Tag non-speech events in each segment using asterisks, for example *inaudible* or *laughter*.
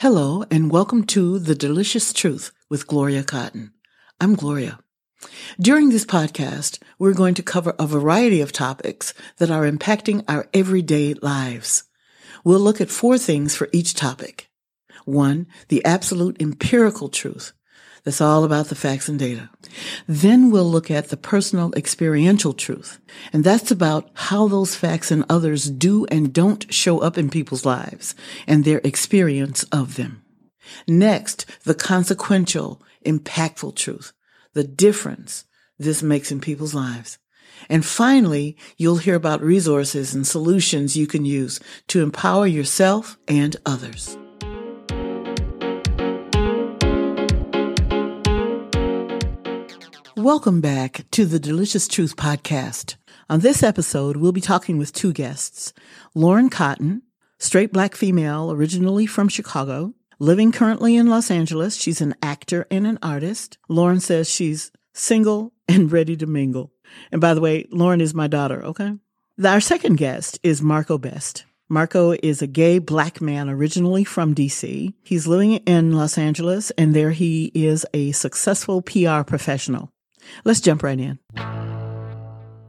Hello, and welcome to The Delicious Truth with Gloria Cotton. I'm Gloria. During this podcast, we're going to cover a variety of topics that are impacting our everyday lives. We'll look at four things for each topic. One, the absolute empirical truth. That's all about the facts and data. Then we'll look at the personal experiential truth. And that's about how those facts and others do and don't show up in people's lives and their experience of them. Next, the consequential, impactful truth. The difference this makes in people's lives. And finally, you'll hear about resources and solutions you can use to empower yourself and others. Welcome back to the Delicious Truth Podcast. On this episode, we'll be talking with two guests Lorren Cotton, straight black female, originally from Chicago, living currently in Los Angeles. She's an actor and an artist. Lorren says she's single and ready to mingle. And by the way, Lorren is my daughter, okay? Our second guest is Marco Best. Marco is a gay black man originally from DC. He's living in Los Angeles and there he is a successful PR professional. Let's jump right in.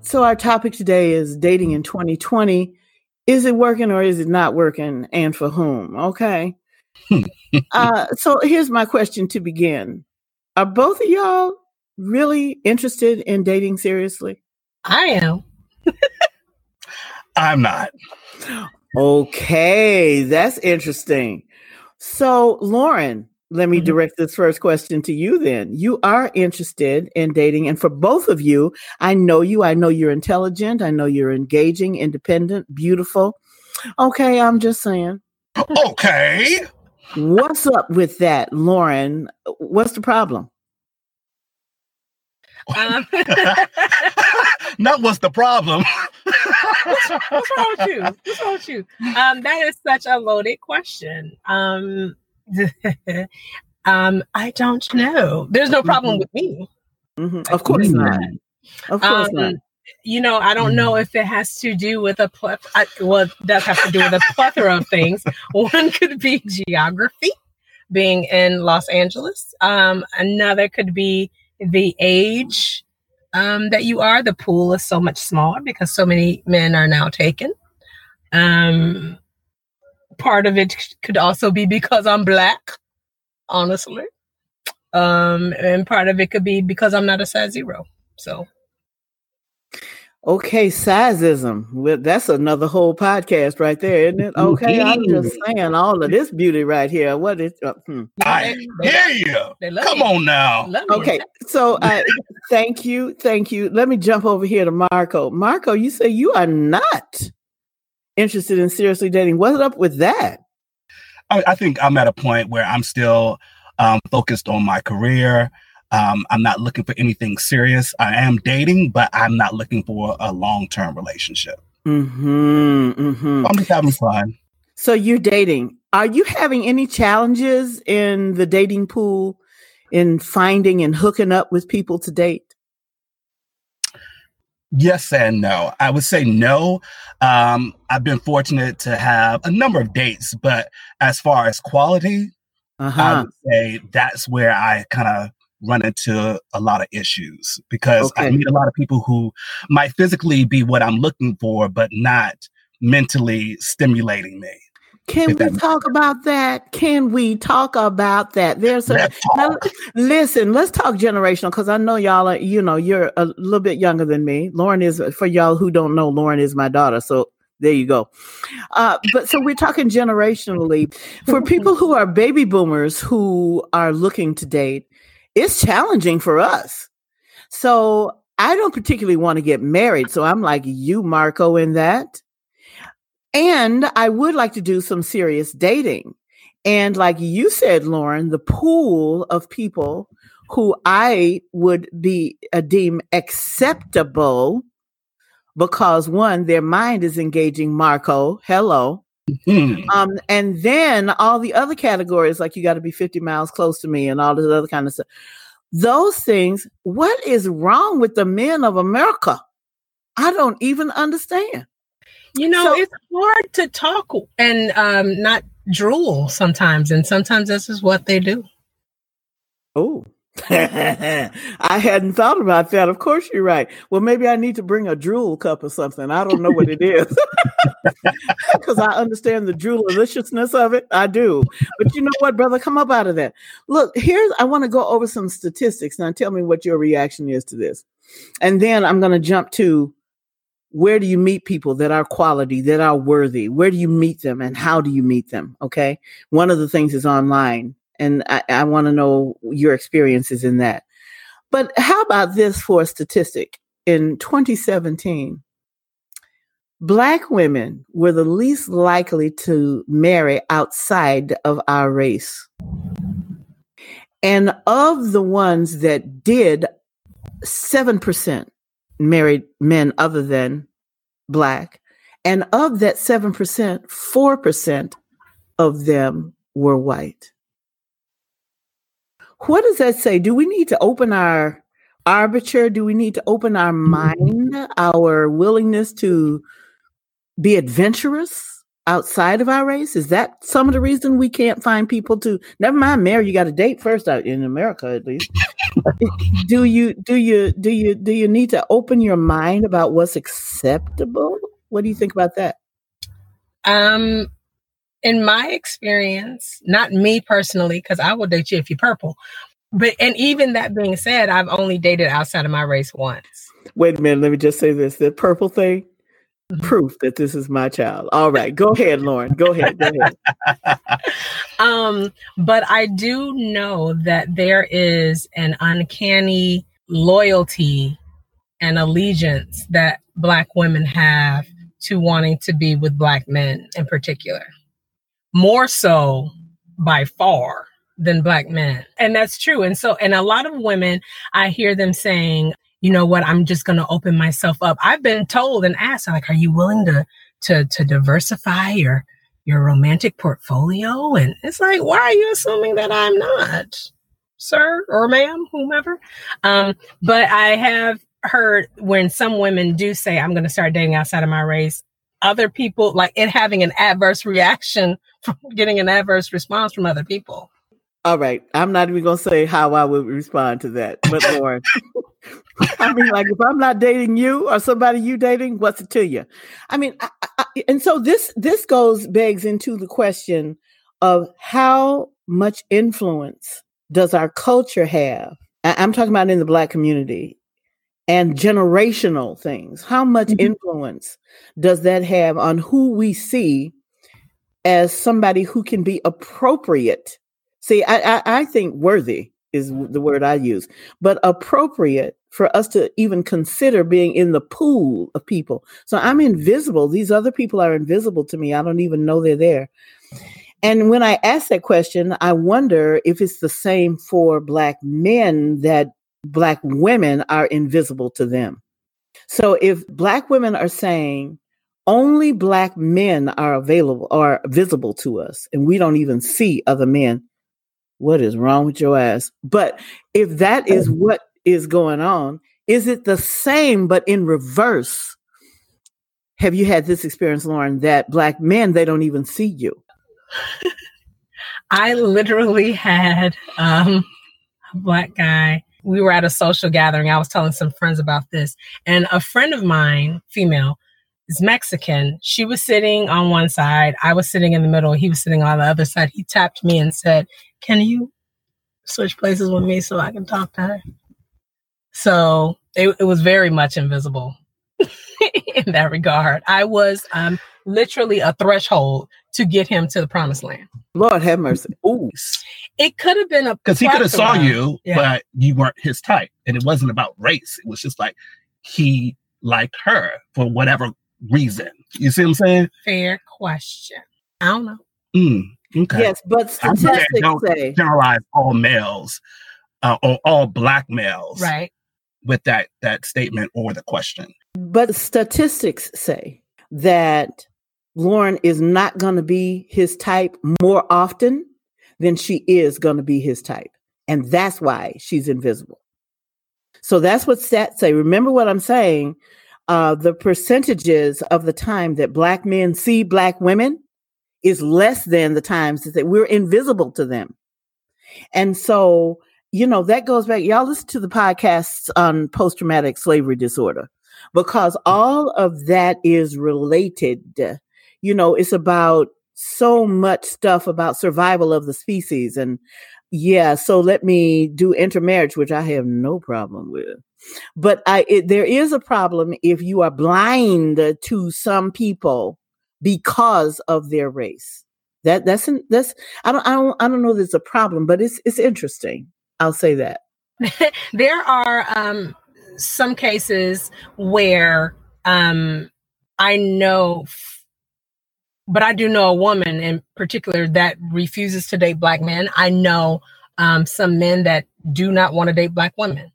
So, our topic today is dating in 2020. Is it working or is it not working, and for whom? Okay. *laughs* uh, so, here's my question to begin Are both of y'all really interested in dating seriously? I am. *laughs* I'm not. Okay, that's interesting. So, Lorren, let me mm-hmm. direct this first question to you then. You are interested in dating. And for both of you, I know you. I know you're intelligent. I know you're engaging, independent, beautiful. Okay, I'm just saying. Okay. What's up with that, Lorren? What's the problem? Um. *laughs* *laughs* Not what's the problem. what's, what's, wrong with you? *laughs* What's wrong with you? Um, that is such a loaded question. Um, *laughs* um, I don't know. There's no problem mm-hmm. with me. Mm-hmm. Of course not. Of course um, not. You know, I don't know mm-hmm. if it has to do with a plethora. Well, it does have to do with a plethora of things. *laughs* One could be geography, being in Los Angeles. Um, another could be the age um, that you are. The pool is so much smaller because so many men are now taken. Um, part of it could also be because I'm black, honestly. Um, and part of it could be because I'm not a size zero. So Okay, sizeism. Well, that's another whole podcast right there, isn't it? Okay, I'm just saying all of this beauty right here. What is? Uh, hmm. I hear you. Come on now. Okay, so uh, thank you, thank you. Let me jump over here to Marco. Marco, you say you are not interested in seriously dating. What's up with that? I, I think I'm at a point where I'm still um, focused on my career. Um, I'm not looking for anything serious. I am dating, but I'm not looking for a long term relationship. Mm-hmm, mm-hmm. I'm just having fun. So you're dating. Are you having any challenges in the dating pool in finding and hooking up with people to date? Yes and no. I would say no. Um, I've been fortunate to have a number of dates, but as far as quality, uh-huh. I would say that's where I kind of run into a lot of issues because okay. I meet a lot of people who might physically be what I'm looking for, but not mentally stimulating me. Can we talk about that? Can we talk about that? There's a now, listen. Let's talk generational because I know y'all are. You know, you're a little bit younger than me. Lorren is for y'all who don't know. Lorren is my daughter, so there you go. Uh, but so we're talking generationally for people who are baby boomers who are looking to date. It's challenging for us. So I don't particularly want to get married. So I'm like you, Marco, in that. And I would like to do some serious dating. And like you said, Lorren, the pool of people who I would be uh, deem acceptable because one, their mind is engaging Marco. Hello. Mm-hmm. Um, and then all the other categories, like you got to be 50 miles close to me and all this other kind of stuff. Those things, what is wrong with the men of America? I don't even understand. You know, so, it's hard to talk and um, not drool sometimes, and sometimes this is what they do. Oh, *laughs* I hadn't thought about that. Of course, you're right. Well, maybe I need to bring a drool cup or something. I don't know what it is *laughs* because I understand the droolishness of it. I do. But you know what, brother? Come up out of that. Look, here's, I want to go over some statistics. Now, tell me what your reaction is to this. And then I'm going to jump to where do you meet people that are quality, that are worthy? Where do you meet them and how do you meet them? Okay. One of the things is online and I, I want to know your experiences in that. But how about this for a statistic? In 2017, Black women were the least likely to marry outside of our race. And of the ones that did, 7% married men other than Black. And of that 7%, 4% of them were white. What does that say? Do we need to open our arbiter? Do we need to open our mm-hmm. mind, our willingness to be adventurous outside of our race? Is that some of the reason we can't find people to never mind marry? You got to date first out in America, at least. *laughs* do you do you do you do you need to open your mind about what's acceptable? What do you think about that? Um, in my experience, not me personally, because I will date you if you're purple. But and even that being said, I've only dated outside of my race once. Wait a minute, let me just say this. The purple thing. Proof that this is my child. All right, go ahead, Lorren. Go ahead. Go ahead. *laughs* um, but I do know that there is an uncanny loyalty and allegiance that black women have to wanting to be with black men in particular more so by far than black men. And that's true. And so, and a lot of women, I hear them saying, you know what, I'm just going to open myself up. I've been told and asked, like, are you willing to, to, to diversify your, your romantic portfolio? And it's like, why are you assuming that I'm not, sir or ma'am, whomever? Um, but I have heard when some women do say, I'm going to start dating outside of my race, other people, like it having an adverse reaction *laughs* from getting an adverse response from other people. All right. I'm not even going to say how I would respond to that. But Lorren, *laughs* *laughs* I mean, like if I'm not dating you or somebody you dating, what's it to you? I mean, I, I, and so this this goes begs into the question of how much influence does our culture have? I'm talking about in the black community and generational things. How much mm-hmm. influence does that have on who we see as somebody who can be appropriate? See, I, I, I think worthy is the word I use, but appropriate for us to even consider being in the pool of people. So I'm invisible. These other people are invisible to me. I don't even know they're there. And when I ask that question, I wonder if it's the same for Black men that Black women are invisible to them. So if Black women are saying only Black men are available or visible to us, and we don't even see other men, what is wrong with your ass? But if that is oh. what is going on, is it the same but in reverse? Have you had this experience, Lorren, that Black men, they don't even see you? I literally had um, a Black guy we were at a social gathering. I was telling some friends about this, and a friend of mine, female, is Mexican. She was sitting on one side. I was sitting in the middle. He was sitting on the other side. He tapped me and said, Can you switch places with me so I can talk to her? So it, it was very much invisible *laughs* in that regard. I was um, literally a threshold to get him to the promised land. Lord have mercy. Ooh. It could have been a because he could have saw you, yeah. but you weren't his type, and it wasn't about race. It was just like he liked her for whatever reason. You see what I'm saying? Fair question. I don't know. Mm, okay. Yes, but statistics don't say generalize all males uh, or all black males, right? With that that statement or the question. But statistics say that Lorren is not going to be his type more often than she is going to be his type. And that's why she's invisible. So that's what stats say. Remember what I'm saying. Uh, the percentages of the time that black men see black women is less than the times that we're invisible to them. And so, you know, that goes back. Y'all listen to the podcasts on post traumatic slavery disorder because mm-hmm. all of that is related. You know, it's about so much stuff about survival of the species. And yeah, so let me do intermarriage, which I have no problem with. But I, it, there is a problem if you are blind to some people because of their race. That that's an, that's I don't I don't I don't know there's a problem, but it's it's interesting. I'll say that. *laughs* there are um, some cases where um, I know, but I do know a woman in particular that refuses to date black men. I know um, some men that do not want to date black women.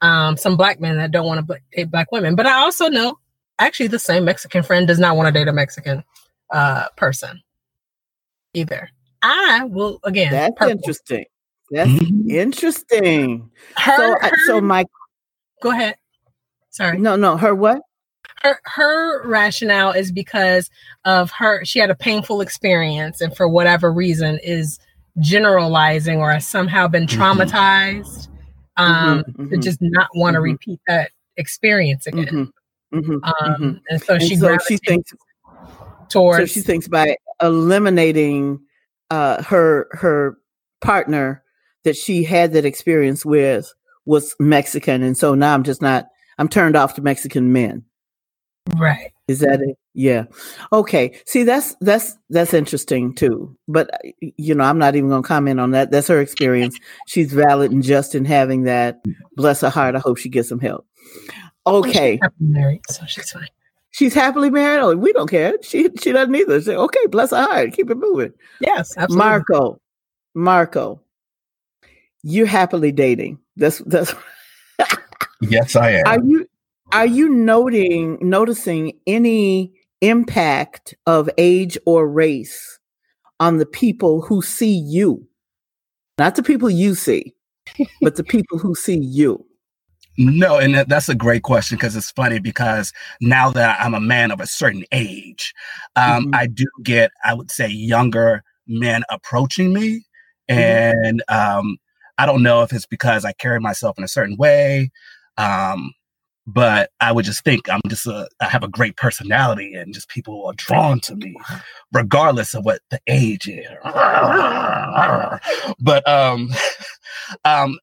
Um, some black men that don't want to date black women. But I also know actually the same Mexican friend does not want to date a Mexican uh, person either. I will again. That's purple. interesting. That's mm-hmm. interesting. Her, so, her, so my. Go ahead. Sorry. No, no. Her what? Her her rationale is because of her. She had a painful experience, and for whatever reason, is generalizing or has somehow been mm-hmm. traumatized. Mm-hmm. Um, mm-hmm, to just not want to mm-hmm. repeat that experience again. Mm-hmm. Um, and so she so she thinks towards. So she thinks by eliminating uh, her her partner that she had that experience with was Mexican, and so now I'm just not. I'm turned off to Mexican men. Right. Is that it? Yeah. Okay. See, that's that's that's interesting too. But you know, I'm not even going to comment on that. That's her experience. She's valid and just in having that. Bless her heart. I hope she gets some help. Oh, okay. Well, married, so she's fine. She's happily married. Oh, we don't care. She she doesn't either. Say, okay, bless her heart. Keep it moving. Yes, absolutely. Marco, Marco, you're happily dating. That's that's. *laughs* yes, I am. Are you are you noting noticing any impact of age or race on the people who see you? Not the people you see, *laughs* but the people who see you. No, and that's a great question because it's funny because now that I'm a man of a certain age, um, mm-hmm. I do get, I would say, younger men approaching me. Mm-hmm. And um, I don't know if it's because I carry myself in a certain way, um, but I would just think I'm just a, I have a great personality and just people are drawn to me regardless of what the age is. *laughs* but um, *laughs* um,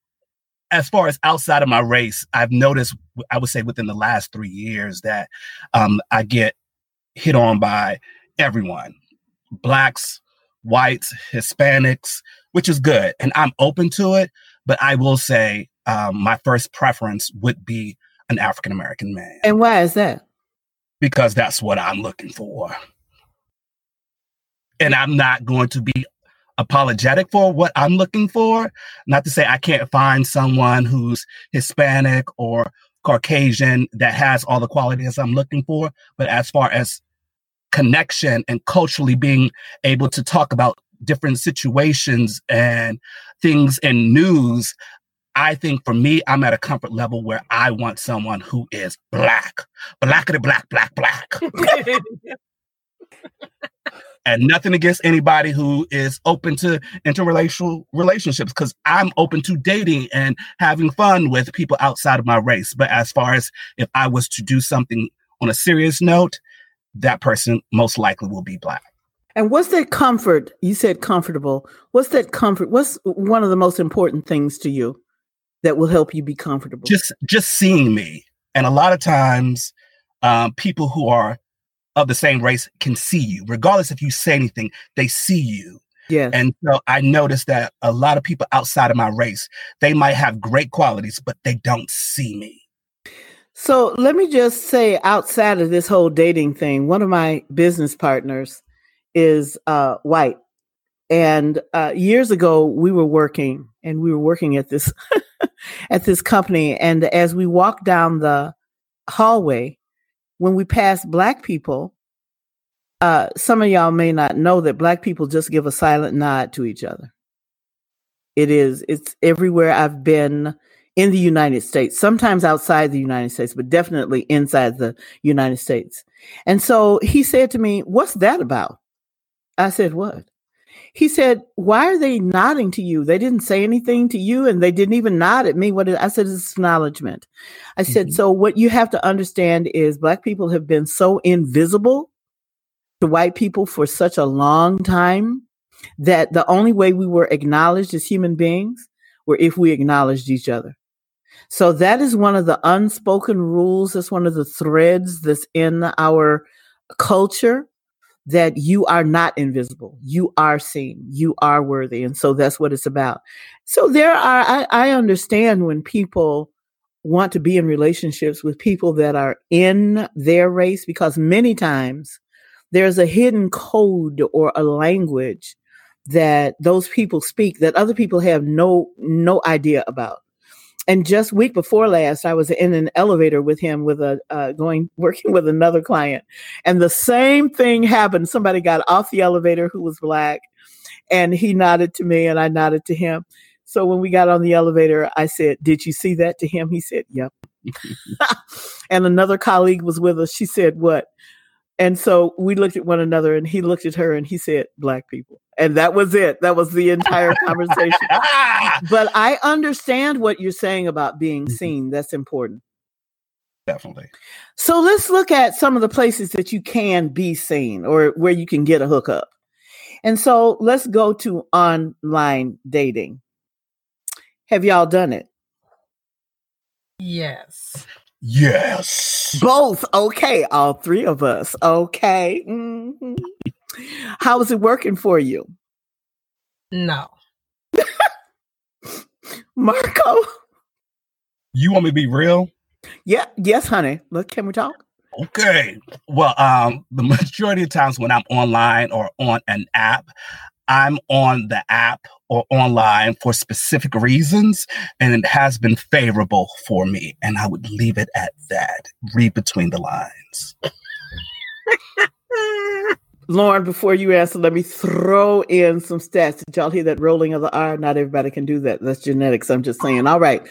as far as outside of my race, I've noticed, I would say within the last three years, that um, I get hit on by everyone blacks, whites, Hispanics, which is good. And I'm open to it. But I will say um, my first preference would be an African American man. And why is that? Because that's what I'm looking for. And I'm not going to be apologetic for what I'm looking for. Not to say I can't find someone who's Hispanic or Caucasian that has all the qualities I'm looking for. But as far as connection and culturally being able to talk about different situations and things and news, I think for me, I'm at a comfort level where I want someone who is black, blackity black, black, black. *laughs* and nothing against anybody who is open to interracial relationships because I'm open to dating and having fun with people outside of my race. But as far as if I was to do something on a serious note, that person most likely will be black. And what's that comfort? You said comfortable. What's that comfort? What's one of the most important things to you that will help you be comfortable? Just just seeing me. And a lot of times um, people who are of the same race can see you, regardless if you say anything, they see you. Yeah. And so I noticed that a lot of people outside of my race, they might have great qualities, but they don't see me. So let me just say outside of this whole dating thing, one of my business partners is uh, white. And uh, years ago, we were working and we were working at this *laughs* at this company. And as we walked down the hallway, when we passed black people, uh, some of y'all may not know that black people just give a silent nod to each other. It is, it's everywhere I've been in the United States, sometimes outside the United States, but definitely inside the United States. And so he said to me, What's that about? I said, What? He said, Why are they nodding to you? They didn't say anything to you and they didn't even nod at me. What I said is acknowledgement. I said, mm-hmm. So what you have to understand is black people have been so invisible to white people for such a long time that the only way we were acknowledged as human beings were if we acknowledged each other. So that is one of the unspoken rules. That's one of the threads that's in our culture that you are not invisible. You are seen. You are worthy. And so that's what it's about. So there are, I, I understand when people want to be in relationships with people that are in their race because many times there's a hidden code or a language that those people speak that other people have no no idea about and just week before last i was in an elevator with him with a uh, going *laughs* working with another client. And the same thing happened. Somebody got off the elevator who was black and he nodded to me and i nodded to him. So when we got on the elevator i said did you see that? to him. He said yep. *laughs* *laughs* And another colleague was with us. She said what and so we looked at one another and he looked at her and he said, Black people. And that was it. That was the entire conversation. *laughs* but I understand what you're saying about being mm-hmm. seen. That's important. Definitely. So let's look at some of the places that you can be seen or where you can get a hookup. And so let's go to online dating. Have y'all done it? Yes. Yes. Both. Okay. All three of us. Okay. Mm-hmm. How is it working for you? No. *laughs* Marco? You want me to be real? Yeah. Yes, honey. Look, can we talk? Okay. Well, um, the majority of times when I'm online or on an app, I'm on the app or online for specific reasons, and it has been favorable for me. And I would leave it at that. Read between the lines. *laughs* Lorren, before you answer, let me throw in some stats. Did y'all hear that rolling of the R? Not everybody can do that. That's genetics. I'm just saying. All right.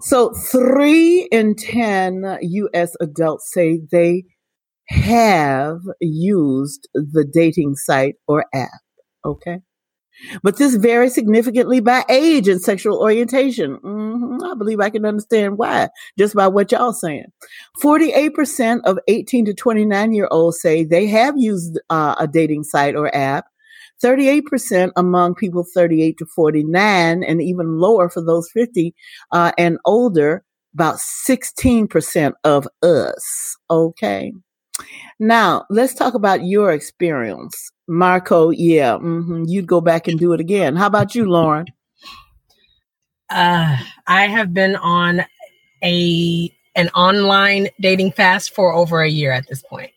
So, three in 10 US adults say they have used the dating site or app. Okay. But this varies significantly by age and sexual orientation. Mm-hmm. I believe I can understand why just by what y'all saying. 48% of 18 to 29 year olds say they have used uh, a dating site or app. 38% among people 38 to 49 and even lower for those 50 uh, and older, about 16% of us. Okay. Now, let's talk about your experience. Marco, yeah, mm-hmm, you'd go back and do it again. How about you, Lorren? Uh, I have been on a an online dating fast for over a year at this point,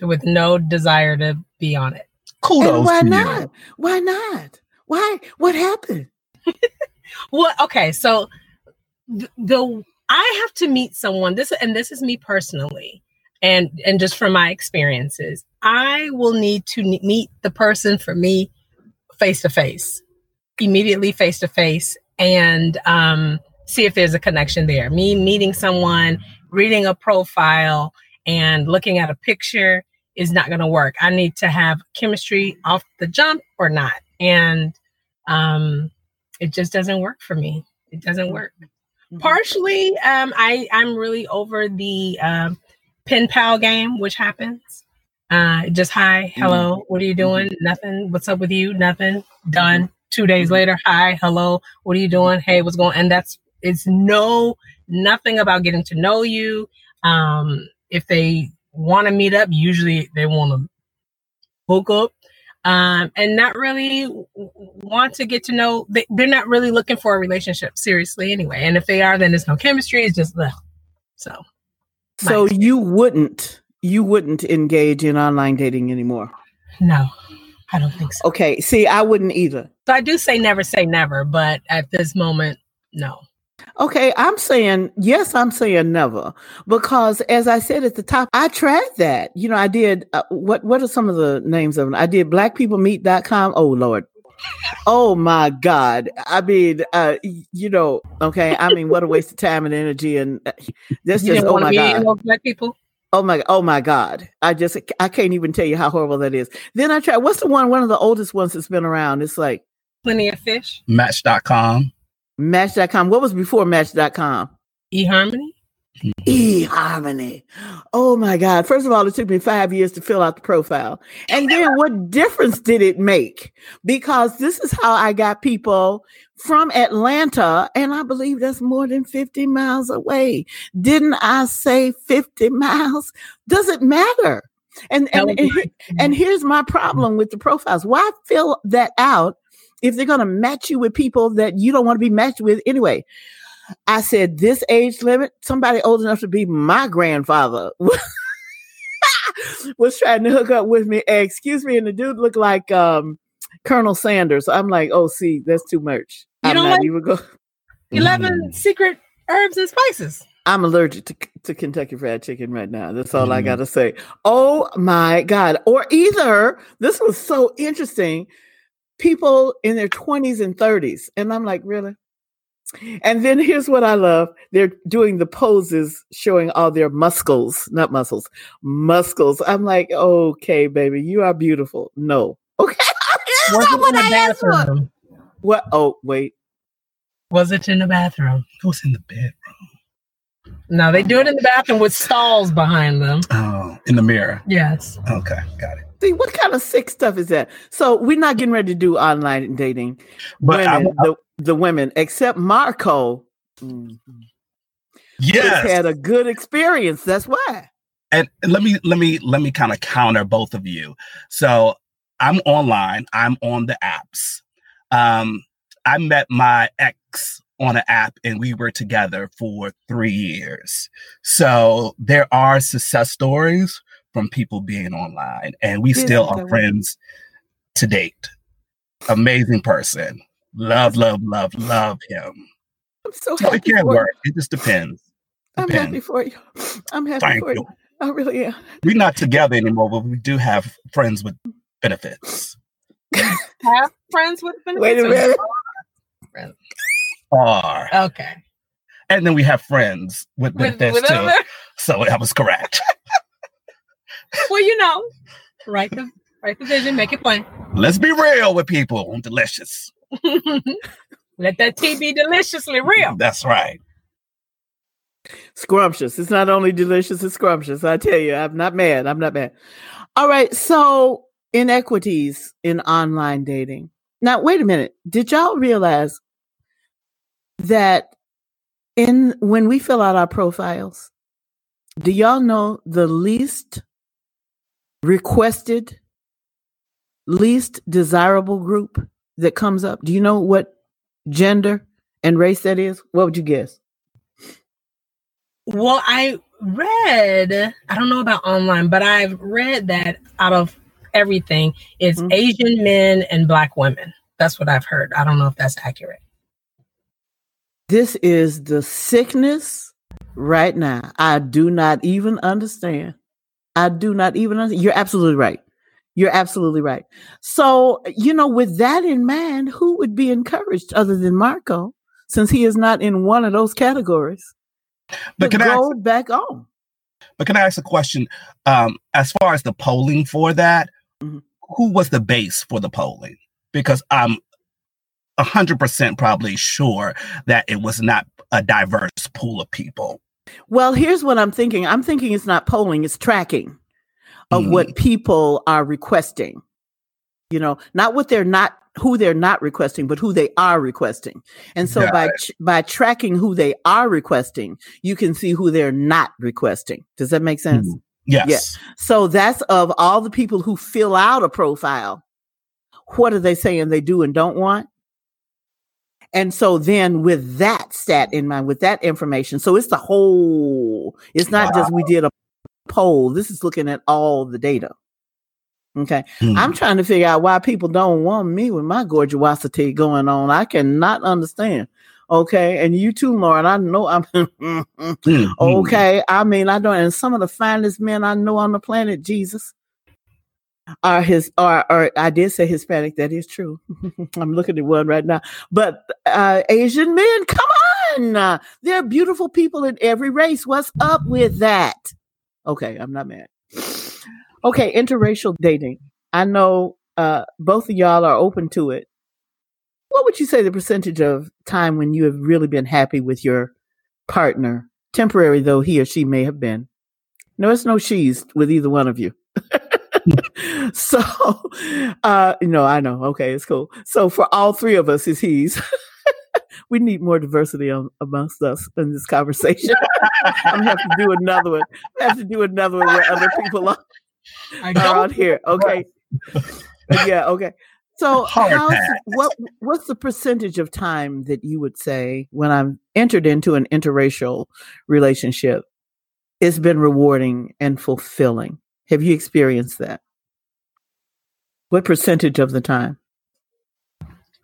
with no desire to be on it. Kudos. And why not? You. Why not? Why? What happened? *laughs* well, okay, so the, the I have to meet someone. This and this is me personally and and just from my experiences i will need to meet the person for me face to face immediately face to face and um, see if there's a connection there. Me meeting someone reading a profile and looking at a picture is not going to work. I need to have chemistry off the jump or not. And um, it just doesn't work for me. It doesn't work. Mm-hmm. partially um, i i'm really over the um, pen pal game, which happens. Uh, just hi, hello, mm-hmm. what are you doing? Mm-hmm. Nothing. What's up with you? Nothing. Done. Two days mm-hmm. later, hi, hello, what are you doing? Hey, what's going? And that's it's no nothing about getting to know you. Um, if they want to meet up, usually they want to hook up. Um, and not really want to get to know. They, they're not really looking for a relationship seriously anyway. And if they are, then there's no chemistry. It's just ugh. so. So you wouldn't you wouldn't engage in online dating anymore? No, I don't think so. Okay, see, I wouldn't either. So I do say never say never, but at this moment, no. Okay, I'm saying yes, I'm saying never because as I said at the top, I tried that. You know, I did uh, what what are some of the names of them? I did blackpeoplemeet.com. Oh lord. Oh my God. I mean, uh, you know, okay. I mean, what a waste of time and energy. And uh, this just, oh my God. Black people? Oh my, oh my God. I just, I can't even tell you how horrible that is. Then I tried, what's the one, one of the oldest ones that's been around? It's like Plenty of Fish. Match.com. Match.com. What was before Match.com? eHarmony. eHarmony. Oh my God. First of all, it took me five years to fill out the profile. And then what difference did it make? Because this is how I got people from Atlanta, and I believe that's more than 50 miles away. Didn't I say 50 miles? Does it matter? And and, and, and here's my problem with the profiles. Why fill that out if they're going to match you with people that you don't want to be matched with anyway? I said, this age limit, somebody old enough to be my grandfather *laughs* was trying to hook up with me. Excuse me. And the dude looked like um, Colonel Sanders. I'm like, oh, see, that's too much. You I'm don't not like- even go. *laughs* 11 secret herbs and spices. I'm allergic to, to Kentucky Fried Chicken right now. That's all I Mhm. got to say. Oh my God. Or either, this was so interesting, people in their 20s and 30s. And I'm like, really? And then here's what I love they're doing the poses showing all their muscles, not muscles, muscles. I'm like, okay, baby, you are beautiful. No. Okay. That's *laughs* Was it in what the I asked for. bathroom? What? Oh, wait. Was it in the bathroom? It was in the bedroom. No, they do it in the bathroom with stalls behind them. Oh, in the mirror. Yes. Okay, got it. See, what kind of sick stuff is that? So we're not getting ready to do online dating. But I, women, the, the women, except Marco, mm, yes, had a good experience. That's why. and let me let me let me kind of counter both of you. So i'm online i'm on the apps. Um i met my ex on an app and we were together for three years. So there are success stories from people being online and we still are friends to date. Amazing person love love love love him I'm so so it happy can for work it just depends you. I'm happy for you. I'm happy Thank for you. you. I really am. we're not together anymore but we do have friends with benefits *laughs* Have friends with benefits. Wait a minute. friends? are Okay. and then we have friends with With, benefits with too other, so that was correct *laughs* well, you know, write the write the vision, make it plain. let's be real with people delicious *laughs* Let that tea be deliciously real. that's right Scrumptious. It's not only delicious, it's scrumptious. I tell you, I'm not mad. I'm not mad. All right. So, inequities in online dating. Now, wait a minute. Did y'all realize that in when we fill out our profiles, do y'all know the least requested, least desirable group that comes up? Do you know what gender and race that is? What would you guess? Well, I read, I don't know about online, but I've read that out of everything, it's Mhm. Asian men and black women. That's what I've heard. I don't know if that's accurate. This is the sickness right now. I do not even understand. I do not even understand. You're absolutely right. You're absolutely right. So, you know, with that in mind, who would be encouraged other than Marco, since he is not in one of those categories, but can I ask, go back on? but can I ask a question um as far as the polling for that Mhm. who was the base for the polling because I'm 100% probably sure that it was not a diverse pool of people Well, here's what I'm thinking. I'm thinking it's not polling, it's tracking of Mhm. what people are requesting. You know, not what they're not who they're not requesting, but who they are requesting. And so Got by ch- by tracking who they are requesting, you can see who they're not requesting. Does that make sense? Mhm. yes So that's of all the people who fill out a profile. What are they saying they do and don't want? And so then with that stat in mind, with that information, so it's the whole, it's not just we did a poll. This is looking at all the data. Okay. Mhm. I'm trying to figure out why people don't want me with my gorgeosity going on. I cannot understand. Okay. And you too, Lorren. I know I'm Mhm. *laughs* okay. I mean, I don't, and some of the finest men I know on the planet, Jesus, are his, are, are I did say Hispanic. That is true. *laughs* I'm looking at one right now. But uh, Asian men, come on. There are beautiful people in every race. What's up with that? Okay, I'm not mad. Okay, interracial dating. I know uh, both of y'all are open to it. What would you say the percentage of time when you have really been happy with your partner, temporary though he or she may have been? No, it's no she's with either one of you. *laughs* so, uh, no, I know. Okay, it's cool. So for all three of us, it's he's. *laughs* we need more diversity on, amongst us in this conversation. *laughs* I'm gonna have to do another one. I have to do another one where other people are, *laughs* are on here. Okay. yeah. Okay. So, *laughs* what what's the percentage of time that you would say when I'm entered into an interracial relationship, it's been rewarding and fulfilling? Have you experienced that? What percentage of the time?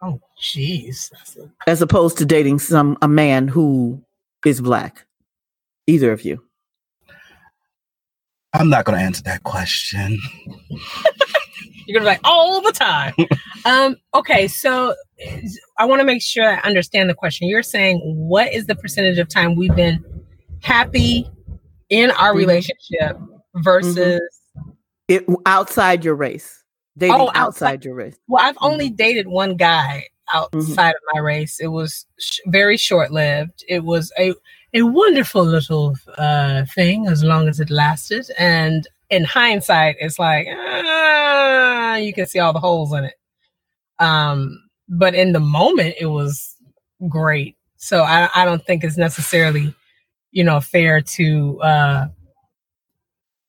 Oh, jeez. A- As opposed to dating some a man who is black, either of you. I'm not going to answer that question. *laughs* You're gonna be like all the time. *laughs* um, okay, so I want to make sure I understand the question. You're saying what is the percentage of time we've been happy in our mm-hmm. relationship versus mm-hmm. it outside your race? Dating oh, outside, outside your race. Well, I've only mm-hmm. dated one guy outside mm-hmm. of my race. It was sh- very short lived. It was a a wonderful little uh, thing as long as it lasted, and in hindsight, it's like ah, you can see all the holes in it. Um, but in the moment, it was great. So I, I don't think it's necessarily, you know, fair to uh,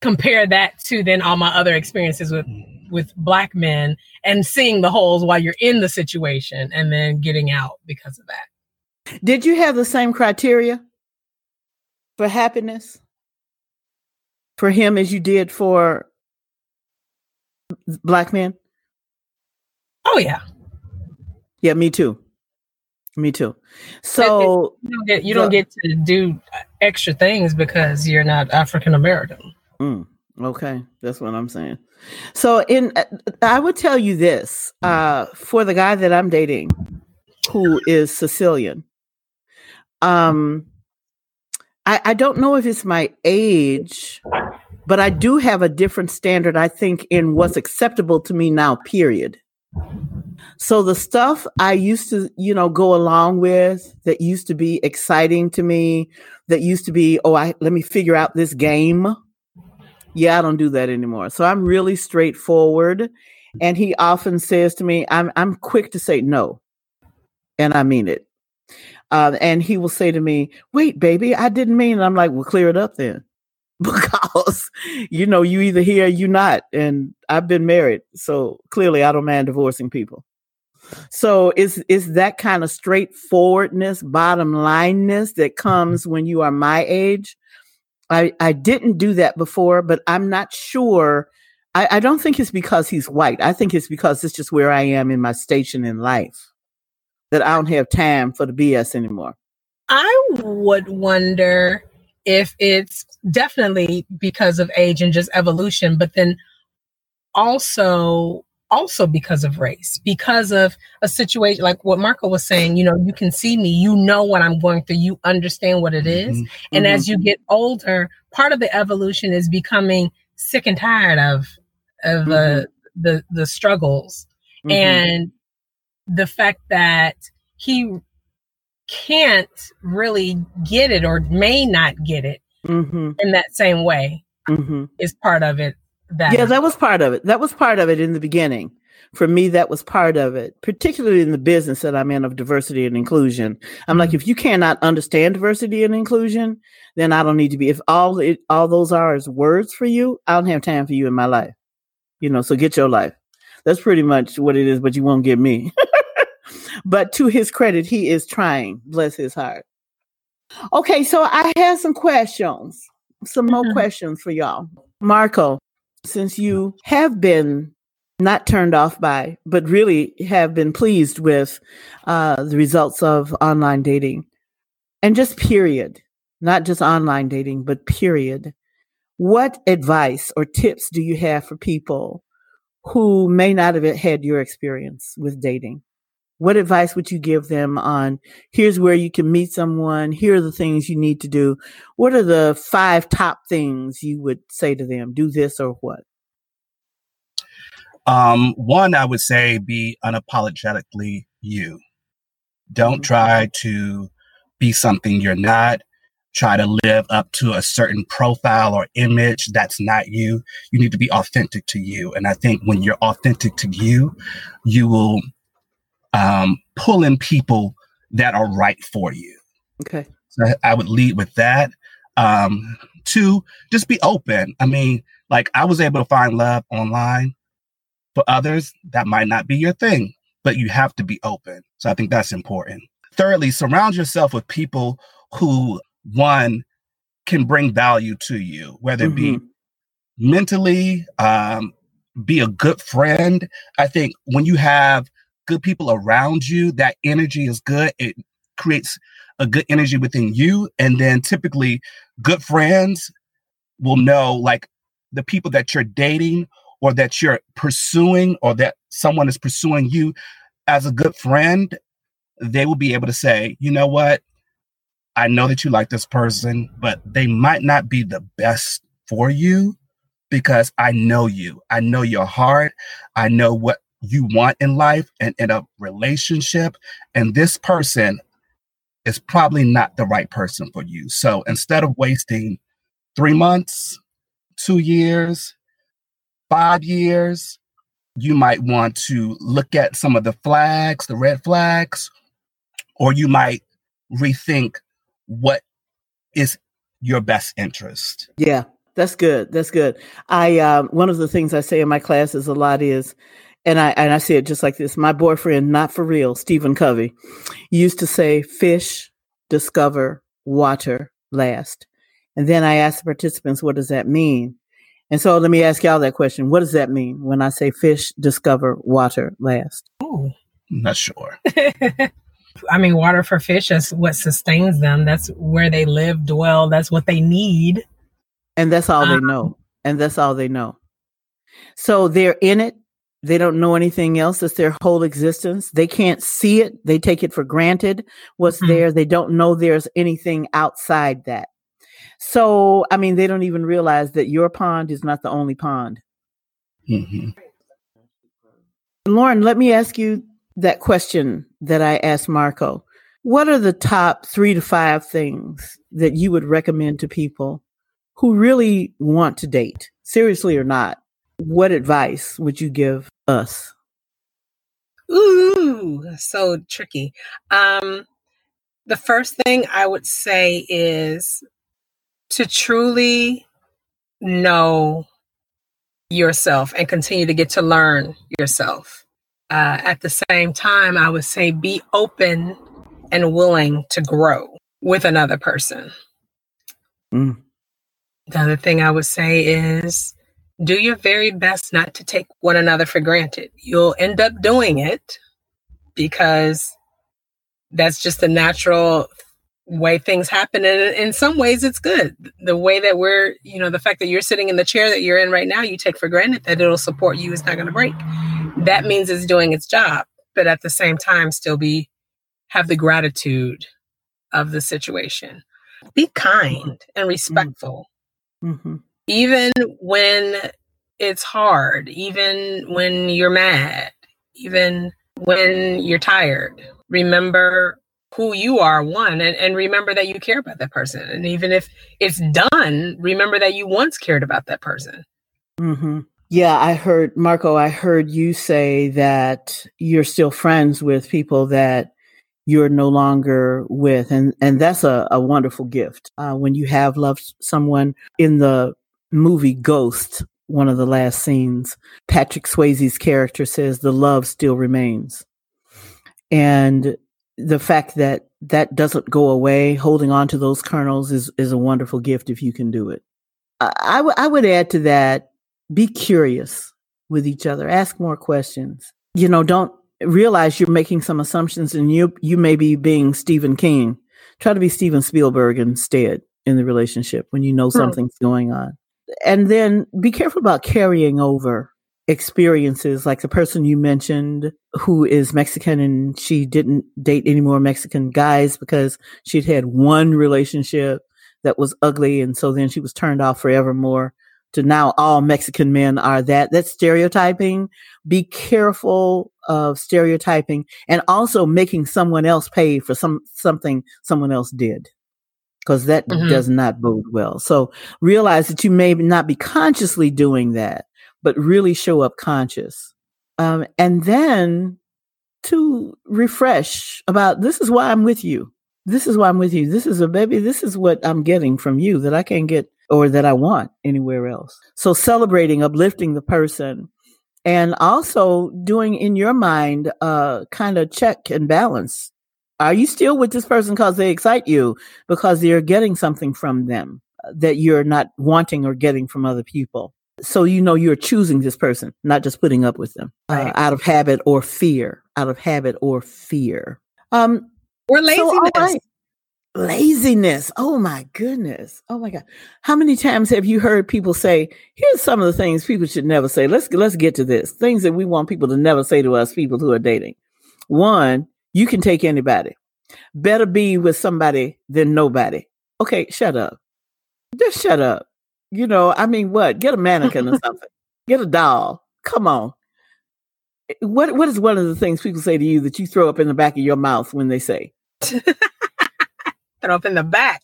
compare that to then all my other experiences with with black men and seeing the holes while you're in the situation and then getting out because of that. Did you have the same criteria for happiness? for him as you did for black men? Oh yeah. Yeah, me too. Me too. So you don't get, you don't get to do extra things because you're not African American. Mm, okay, that's what I'm saying. So in uh, I would tell you this, uh, for the guy that I'm dating who is Sicilian. Um I, I don't know if it's my age, but I do have a different standard, I think, in what's acceptable to me now, period. So the stuff I used to, you know, go along with that used to be exciting to me, that used to be, oh, I let me figure out this game. Yeah, I don't do that anymore. So I'm really straightforward. And he often says to me, I'm I'm quick to say no. And I mean it. Uh, and he will say to me, wait, baby, I didn't mean, it. I'm like, well, clear it up then. *laughs* Because, you know, you either here, you not. And I've been married. So clearly I don't mind divorcing people. So it's, it's that kind of straightforwardness, bottom lineness that comes when you are my age. I, I didn't do that before, but I'm not sure. I, I don't think it's because he's white. I think it's because it's just where I am in my station in life that I don't have time for the BS anymore. I would wonder if it's definitely because of age and just evolution, but then also also because of race, because of a situation like what Marco was saying, you know, you can see me, you know what I'm going through, you understand what it is. Mm-hmm. And mm-hmm. as you get older, part of the evolution is becoming sick and tired of of uh, mm-hmm. uh, the the struggles. Mm-hmm. And the fact that he can't really get it or may not get it mm-hmm. in that same way mm-hmm. is part of it. That yeah, that was part of it. That was part of it in the beginning. For me, that was part of it, particularly in the business that I'm in of diversity and inclusion. I'm mm-hmm. like, if you cannot understand diversity and inclusion, then I don't need to be. If all it, all those are is words for you, I don't have time for you in my life. You know, so get your life. That's pretty much what it is, but you won't get me. *laughs* but to his credit, he is trying. Bless his heart. Okay, so I have some questions, some more mm-hmm. questions for y'all. Marco, since you have been not turned off by, but really have been pleased with uh, the results of online dating and just period, not just online dating, but period. What advice or tips do you have for people who may not have had your experience with dating? What advice would you give them on here's where you can meet someone. Here are the things you need to do. What are the five top things you would say to them do this or what? Um, one i would say be unapologetically you. Don't mm-hmm. try to be something you're not. Try to live up to a certain profile or image that's not you. You need to be authentic to you. And i think when you're authentic to you you will um, pull in people that are right for you. Okay. So I would lead with that. Um, two, just be open. I mean, like I was able to find love online. For others, that might not be your thing, but you have to be open. So I think that's important. Thirdly, surround yourself with people who, one, can bring value to you, whether it mm-hmm. be mentally, um, be a good friend. I think when you have good people around you, that energy is good. It creates a good energy within you. And then typically, good friends will know like the people that you're dating or that you're pursuing or that someone is pursuing you as a good friend, they will be able to say, you know what? I know that you like this person, but they might not be the best for you because I know you. I know your heart. I know what you want in life and in a relationship. And this person is probably not the right person for you. So instead of wasting three months, two years, five years, you might want to look at some of the flags, the red flags, or you might rethink what is your best interest. Yeah, that's good. That's good. I um, one of the things I say in my classes a lot is and I and I say it just like this. My boyfriend, not for real, Stephen Covey, used to say, "Fish discover water last." And then I asked the participants, "What does that mean?" And so let me ask y'all that question: What does that mean when I say fish discover water last? Oh, not sure. *laughs* *laughs* I mean, water for fish is what sustains them. That's where they live, dwell. That's what they need. And that's all um, they know. And that's all they know. So they're in it they don't know anything else. It's their whole existence. They can't see it. They take it for granted what's mm-hmm. there. They don't know there's anything outside that. So, I mean, they don't even realize that your pond is not the only pond. Mm-hmm. Lorren, let me ask you that question that I asked Marco. What are the top three to five things that you would recommend to people who really want to date, seriously or not? What advice would you give us? Ooh, so tricky. Um, the first thing I would say is to truly know yourself and continue to get to learn yourself. Uh, at the same time, I would say be open and willing to grow with another person. Mm. The other thing I would say is do your very best not to take one another for granted. You'll end up doing it because that's just the natural way things happen. And in some ways, it's good. The way that we're, you know, the fact that you're sitting in the chair that you're in right now, you take for granted that it'll support you, it's not going to break. That means it's doing its job. But at the same time, still be, have the gratitude of the situation. Be kind and respectful. Mm-hmm even when it's hard, even when you're mad, even when you're tired, remember who you are, one, and, and remember that you care about that person. And even if it's done, remember that you once cared about that person. Mm-hmm. Yeah, I heard, Marco, I heard you say that you're still friends with people that you're no longer with. And, and that's a, a wonderful gift. Uh, when you have loved someone in the movie Ghost, one of the last scenes, Patrick Swayze's character says the love still remains. And the fact that that doesn't go away, holding on to those kernels is, is a wonderful gift if you can do it. I, I, w- I would add to that be curious with each other, ask more questions. You know, don't realize you're making some assumptions and you you may be being Stephen King. Try to be Steven Spielberg instead in the relationship when you know something's going on and then be careful about carrying over experiences, like the person you mentioned who is Mexican and she didn't date any more Mexican guys because she'd had one relationship that was ugly. And so then she was turned off forevermore to now all Mexican men are that. That's stereotyping. Be careful of stereotyping and also making someone else pay for some, something someone else did. Cause that mm-hmm. does not bode well. So realize that you may not be consciously doing that, but really show up conscious. Um, and then to refresh about this is why I'm with you. This is why I'm with you. This is a baby. This is what I'm getting from you that I can't get or that I want anywhere else. So celebrating, uplifting the person and also doing in your mind, uh, kind of check and balance. Are you still with this person because they excite you because you're getting something from them that you're not wanting or getting from other people? So you know you're choosing this person, not just putting up with them uh, right. uh, out of habit or fear, out of habit or fear. Um, or laziness. So, laziness. Oh my goodness. Oh my God. How many times have you heard people say, here's some of the things people should never say. Let's let's get to this. Things that we want people to never say to us, people who are dating. One, you can take anybody. Better be with somebody than nobody. Okay, shut up. Just shut up. You know, I mean what? Get a mannequin or *laughs* something. Get a doll. Come on. What what is one of the things people say to you that you throw up in the back of your mouth when they say? *laughs* throw up in the back.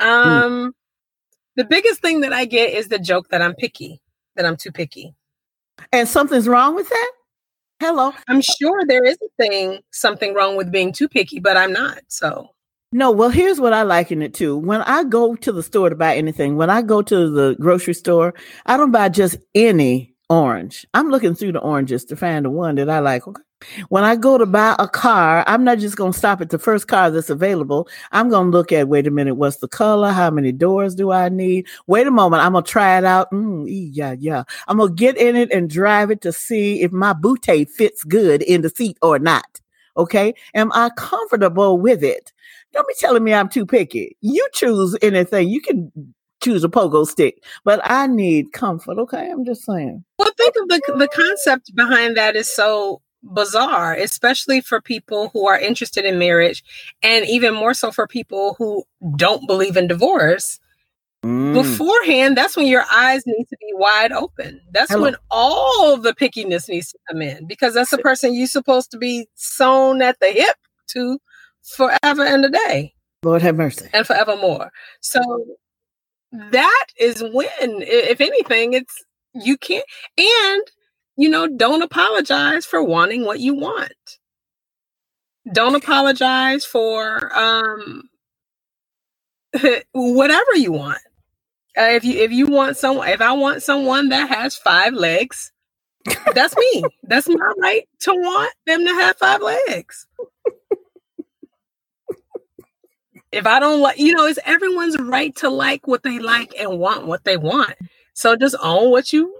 Hmm. Um, mm. The biggest thing that I get is the joke that I'm picky, that I'm too picky. And something's wrong with that? Hello. I'm sure there is a thing, something wrong with being too picky, but I'm not. So. No, well, here's what I liken it to. When I go to the store to buy anything, when I go to the grocery store, I don't buy just any orange. I'm looking through the oranges to find the one that I like. Okay. When I go to buy a car, I'm not just going to stop at the first car that's available. I'm going to look at, wait a minute, what's the color? How many doors do I need? Wait a moment. I'm going to try it out. Mm, yeah, yeah. I'm going to get in it and drive it to see if my bootay fits good in the seat or not. Okay. Am I comfortable with it? Don't be telling me I'm too picky. You choose anything. You can choose a pogo stick, but I need comfort. Okay, I'm just saying. Well, think of the the concept behind that is so bizarre, especially for people who are interested in marriage, and even more so for people who don't believe in divorce. Mm. Beforehand, that's when your eyes need to be wide open. That's Hello. when all the pickiness needs to come in because that's the person you're supposed to be sewn at the hip to forever and a day. Lord have mercy. And forevermore. So that is when, if anything, it's you can't and you know, don't apologize for wanting what you want. Don't apologize for um *laughs* whatever you want. Uh, if you if you want someone if I want someone that has five legs, that's me. that's my right to want them to have five legs if I don't like, you know, it's everyone's right to like what they like and want what they want. So just own what you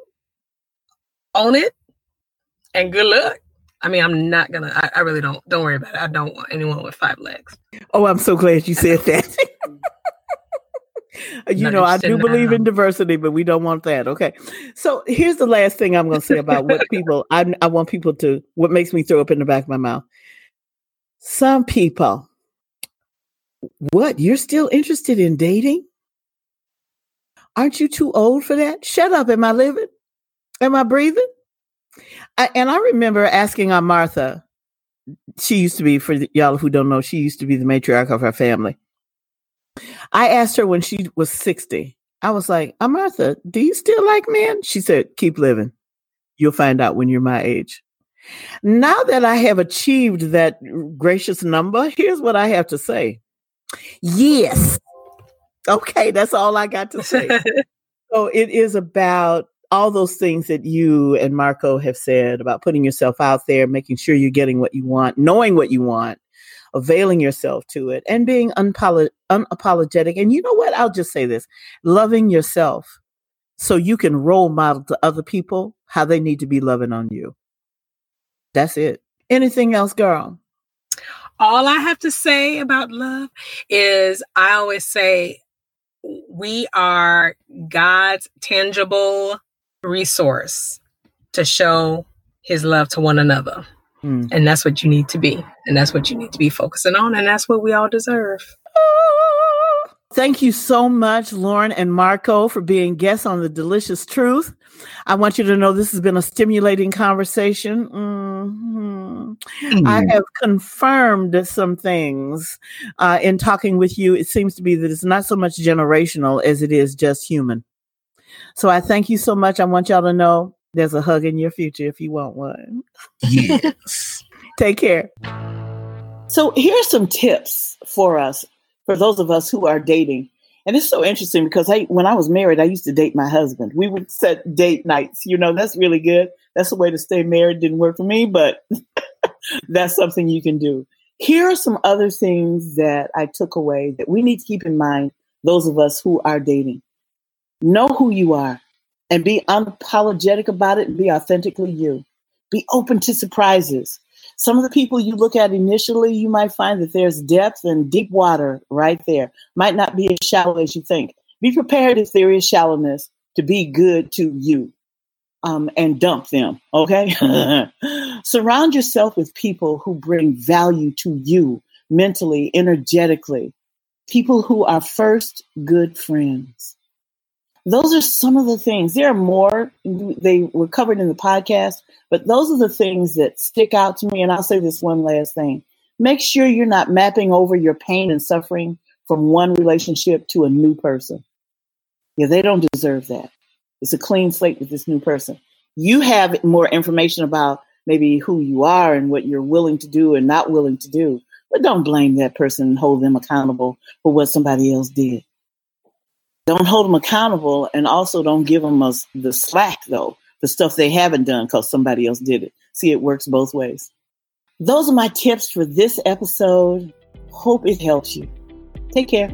own it and good luck. I mean, I'm not gonna. I, I, really don't. Don't worry about it. I don't want anyone with five legs. Oh, I'm so glad you said that. *laughs* you know, I do believe in diversity, but we don't want that. Okay. So here's the last thing I'm going to say about what *laughs* people. I I want people to. What makes me throw up in the back of my mouth. Some people what? You're still interested in dating? Aren't you too old for that? Shut up. Am I living? Am I breathing? I, and I remember asking Aunt Martha, she used to be, for y'all who don't know, she used to be the matriarch of her family. I asked her when she was 60, I was like, Aunt Martha, do you still like men? She said, keep living. You'll find out when you're my age. Now that I have achieved that gracious number, here's what I have to say. Yes. Okay, that's all I got to say. *laughs* so it is about all those things that you and Marco have said about putting yourself out there, making sure you're getting what you want, knowing what you want, availing yourself to it, and being unapolo- unapologetic. And you know what? I'll just say this loving yourself so you can role model to other people how they need to be loving on you. That's it. Anything else, girl? all I have to say about love is I always say we are God's tangible resource. to show his love to one another. Mm. And that's what you need to be. And that's what you need to be focusing on. And that's what we all deserve. Thank you so much, Lorren and Marco, for being guests on The Delicious Truth. I want you to know this has been a stimulating conversation. Mm-hmm. Mm. I have confirmed some things uh, in talking with you. It seems to be that it's not so much generational as it is just human. So I thank you so much. I want y'all to know there's a hug in your future if you want one. Yes. *laughs* Take care. So here's some tips for us, for those of us who are dating. And it's so interesting because I, when I was married, I used to date my husband. We would set date nights. You know, that's really good. That's a way to stay married. Didn't work for me, but *laughs* that's something you can do. Here are some other things that I took away that we need to keep in mind, those of us who are dating. Know who you are and be unapologetic about it and be authentically you. Be open to surprises. Some of the people you look at initially, you might find that there's depth and deep water right there. Might not be as shallow as you think. Be prepared if there is shallowness to be good to you um, and dump them, okay? *laughs* Surround yourself with people who bring value to you mentally, energetically, people who are first good friends those are some of the things. There are more. They were covered in the podcast, but those are the things that stick out to me. And I'll say this one last thing. Make sure you're not mapping over your pain and suffering from one relationship to a new person. Yeah, they don't deserve that. It's a clean slate with this new person. You have more information about maybe who you are and what you're willing to do and not willing to do, but don't blame that person and hold them accountable for what somebody else did. Don't hold them accountable and also don't give them a, the slack, though, the stuff they haven't done because somebody else did it. See, it works both ways. Those are my tips for this episode. Hope it helps you. Take care.